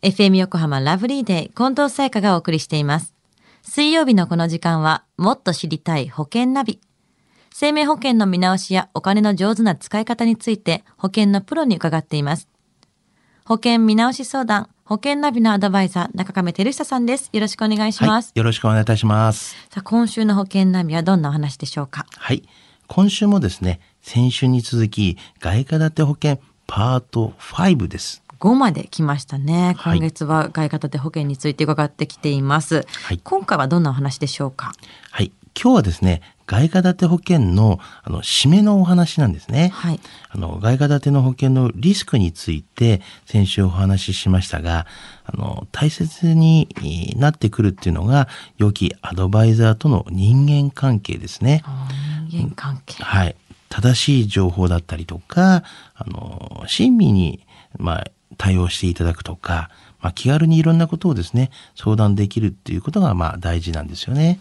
FM 横浜ラブリーデー近藤沙耶香がお送りしています。水曜日のこの時間は、もっと知りたい保険ナビ。生命保険の見直しやお金の上手な使い方について保険のプロに伺っています。保険見直し相談、保険ナビのアドバイザー、中亀照久さんです。よろしくお願いします。はい、よろしくお願いいたします。さあ、今週の保険ナビはどんなお話でしょうか？はい。今週もですね、先週に続き、外貨建て保険パート5です。5まで来ましたね。はい今月は外貨建て保険について伺ってきています。はい今回はどんなお話でしょうか？はい。今日はですね、外貨建て保険の、あの、締めのお話なんですね。はい。あの、外貨建ての保険のリスクについて、先週お話ししましたが、あの、大切にえーなってくるっていうのが、良きアドバイザーとの人間関係ですね。人間関係。はい。正しい情報だったりとか、あの、親身に、まあ、対応していただくとか、まあ、気軽にいろんなことをですね、相談できるっていうことが、まあ、大事なんですよね。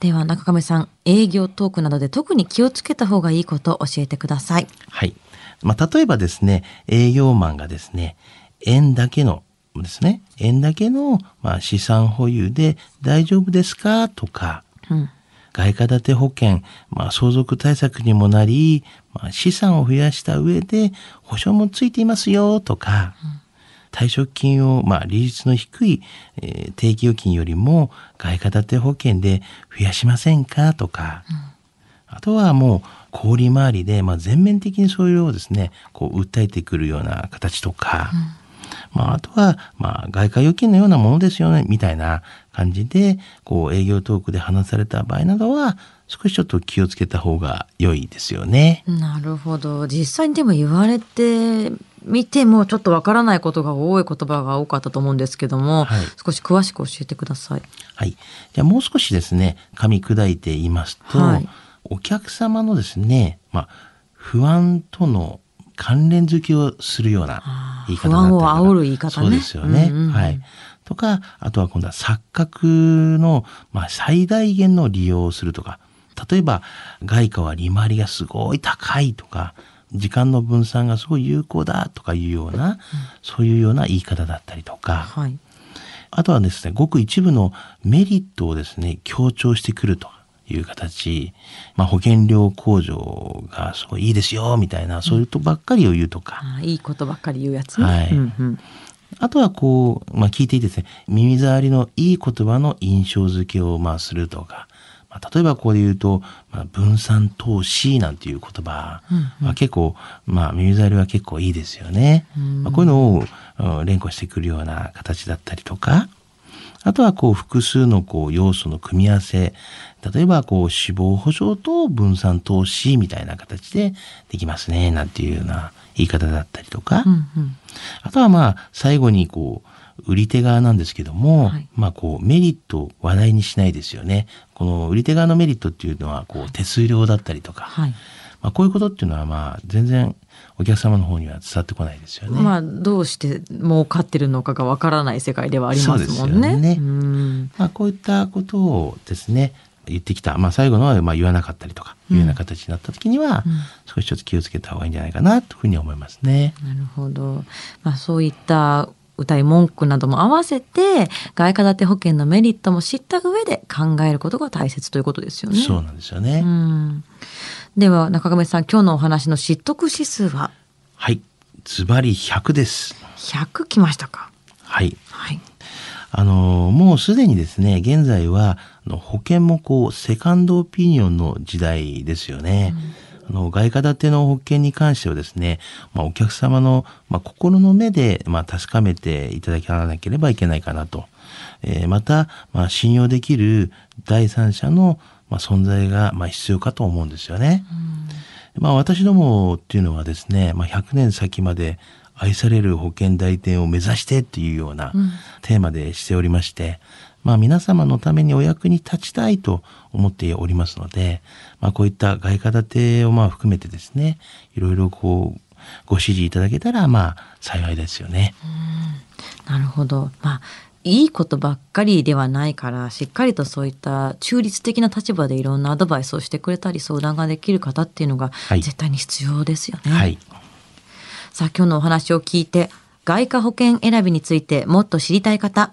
では中亀さん、営業トークなどで特に気をつけた方がいいことを教えてください。はい。まあ、例えばですね、営業マンがですね、円だけのですね、円だけの、まあ、資産保有で大丈夫ですか？とか、うん。外貨建て保険、まあ、相続対策にもなり、まあ、資産を増やした上で保証もついていますよとか、退職金を、まあ、利率の低い、えー定期預金よりも外貨建て保険で増やしませんかとか、あとはもう小売回りで、まあ、全面的にそれをですねこう訴えてくるような形とか、まあ、あとは、まあ、外貨預金のようなものですよねみたいな感じでこう営業トークで話された場合などは少しちょっと気をつけた方が良いですよね。なるほど。実際にでも言われてみてもちょっとわからないことが多い言葉が多かったと思うんですけども、はい少し詳しく教えてください。はい。じゃあもう少しですね、噛み砕いて言いますと、はいお客様のですね、まあ、不安との関連付けをするような言い方だった不安を煽る言い方ね。そうですよね。うんうんうん。はい。とか、あとは今度は錯覚の、まあ、最大限の利用をするとか、例えば、外貨は利回りがすごい高いとか、時間の分散がすごい有効だとかいうような、そういうような言い方だったりとか、はい。あとはですね、ごく一部のメリットをですね、強調してくるという形、まあ、保険料控除がすごいいいですよ、みたいな、そういうことばっかりを言うとか、あーいいことばっかり言うやつね。はい。うんうん。あとはこう、まあ、聞いていてですね、耳障りのいい言葉の印象付けをまあするとか、まあ、例えばここで言うと、まあ、分散投資なんていう言葉は結構、まあ、耳障りは結構いいですよね。まあ、こういうのをうん。連呼してくるような形だったりとか、あとはこう複数のこう要素の組み合わせ。例えばこう死亡保障と分散投資みたいな形でできますね。なんていうような言い方だったりとか。うんうんあとはまあ最後にこう売り手側なんですけども、はいまあこうメリットを話題にしないですよね。この売り手側のメリットっていうのはこう手数料だったりとか、はい。まあこういうことっていうのはまあ全然お客様の方には伝わってこないですよね。まあどうして儲かってるのかがわからない世界ではありますもんね。ねうんまあこういったことをですね言ってきた、まあ、最後のはまあ言わなかったりとかいうような形になった時には、うん少しちょっと気をつけた方がいいんじゃないかなというふうに思いますね。なるほど。まあそういった歌い文句なども合わせて外貨建て保険のメリットも知った上で考えることが大切ということですよね。そうなんですよね。うんでは中亀さん今日のお話の知得指数は？はい。ズバリ100です。100きましたか？はい。はい。あのもうすでにですね、現在は保険もこうセカンドオピニオンの時代ですよね。あの外貨建ての保険に関してはですね、まあ、お客様の、まあ、心の目で、まあ、確かめていただかなければいけないかなと。えーまた、まあ、信用できる第三者の、まあ、存在が、まあ、必要かと思うんですよね。まあ私どもっていうのはですね、まあ、100年先まで愛される保険代理店を目指してっていうようなテーマでしておりまして、まあ皆様のためにお役に立ちたいと思っておりますので、まあこういった外貨建てをまあ含めてですね、いろいろこうご指示いただけたらまあ幸いですよね。なるほど。まあいいことばっかりではないからしっかりとそういった中立的な立場でいろんなアドバイスをしてくれたり相談ができる方っていうのがい絶対に必要ですよね。はい。さあ今日のお話を聞いて外貨保険選びについてもっと知りたい方、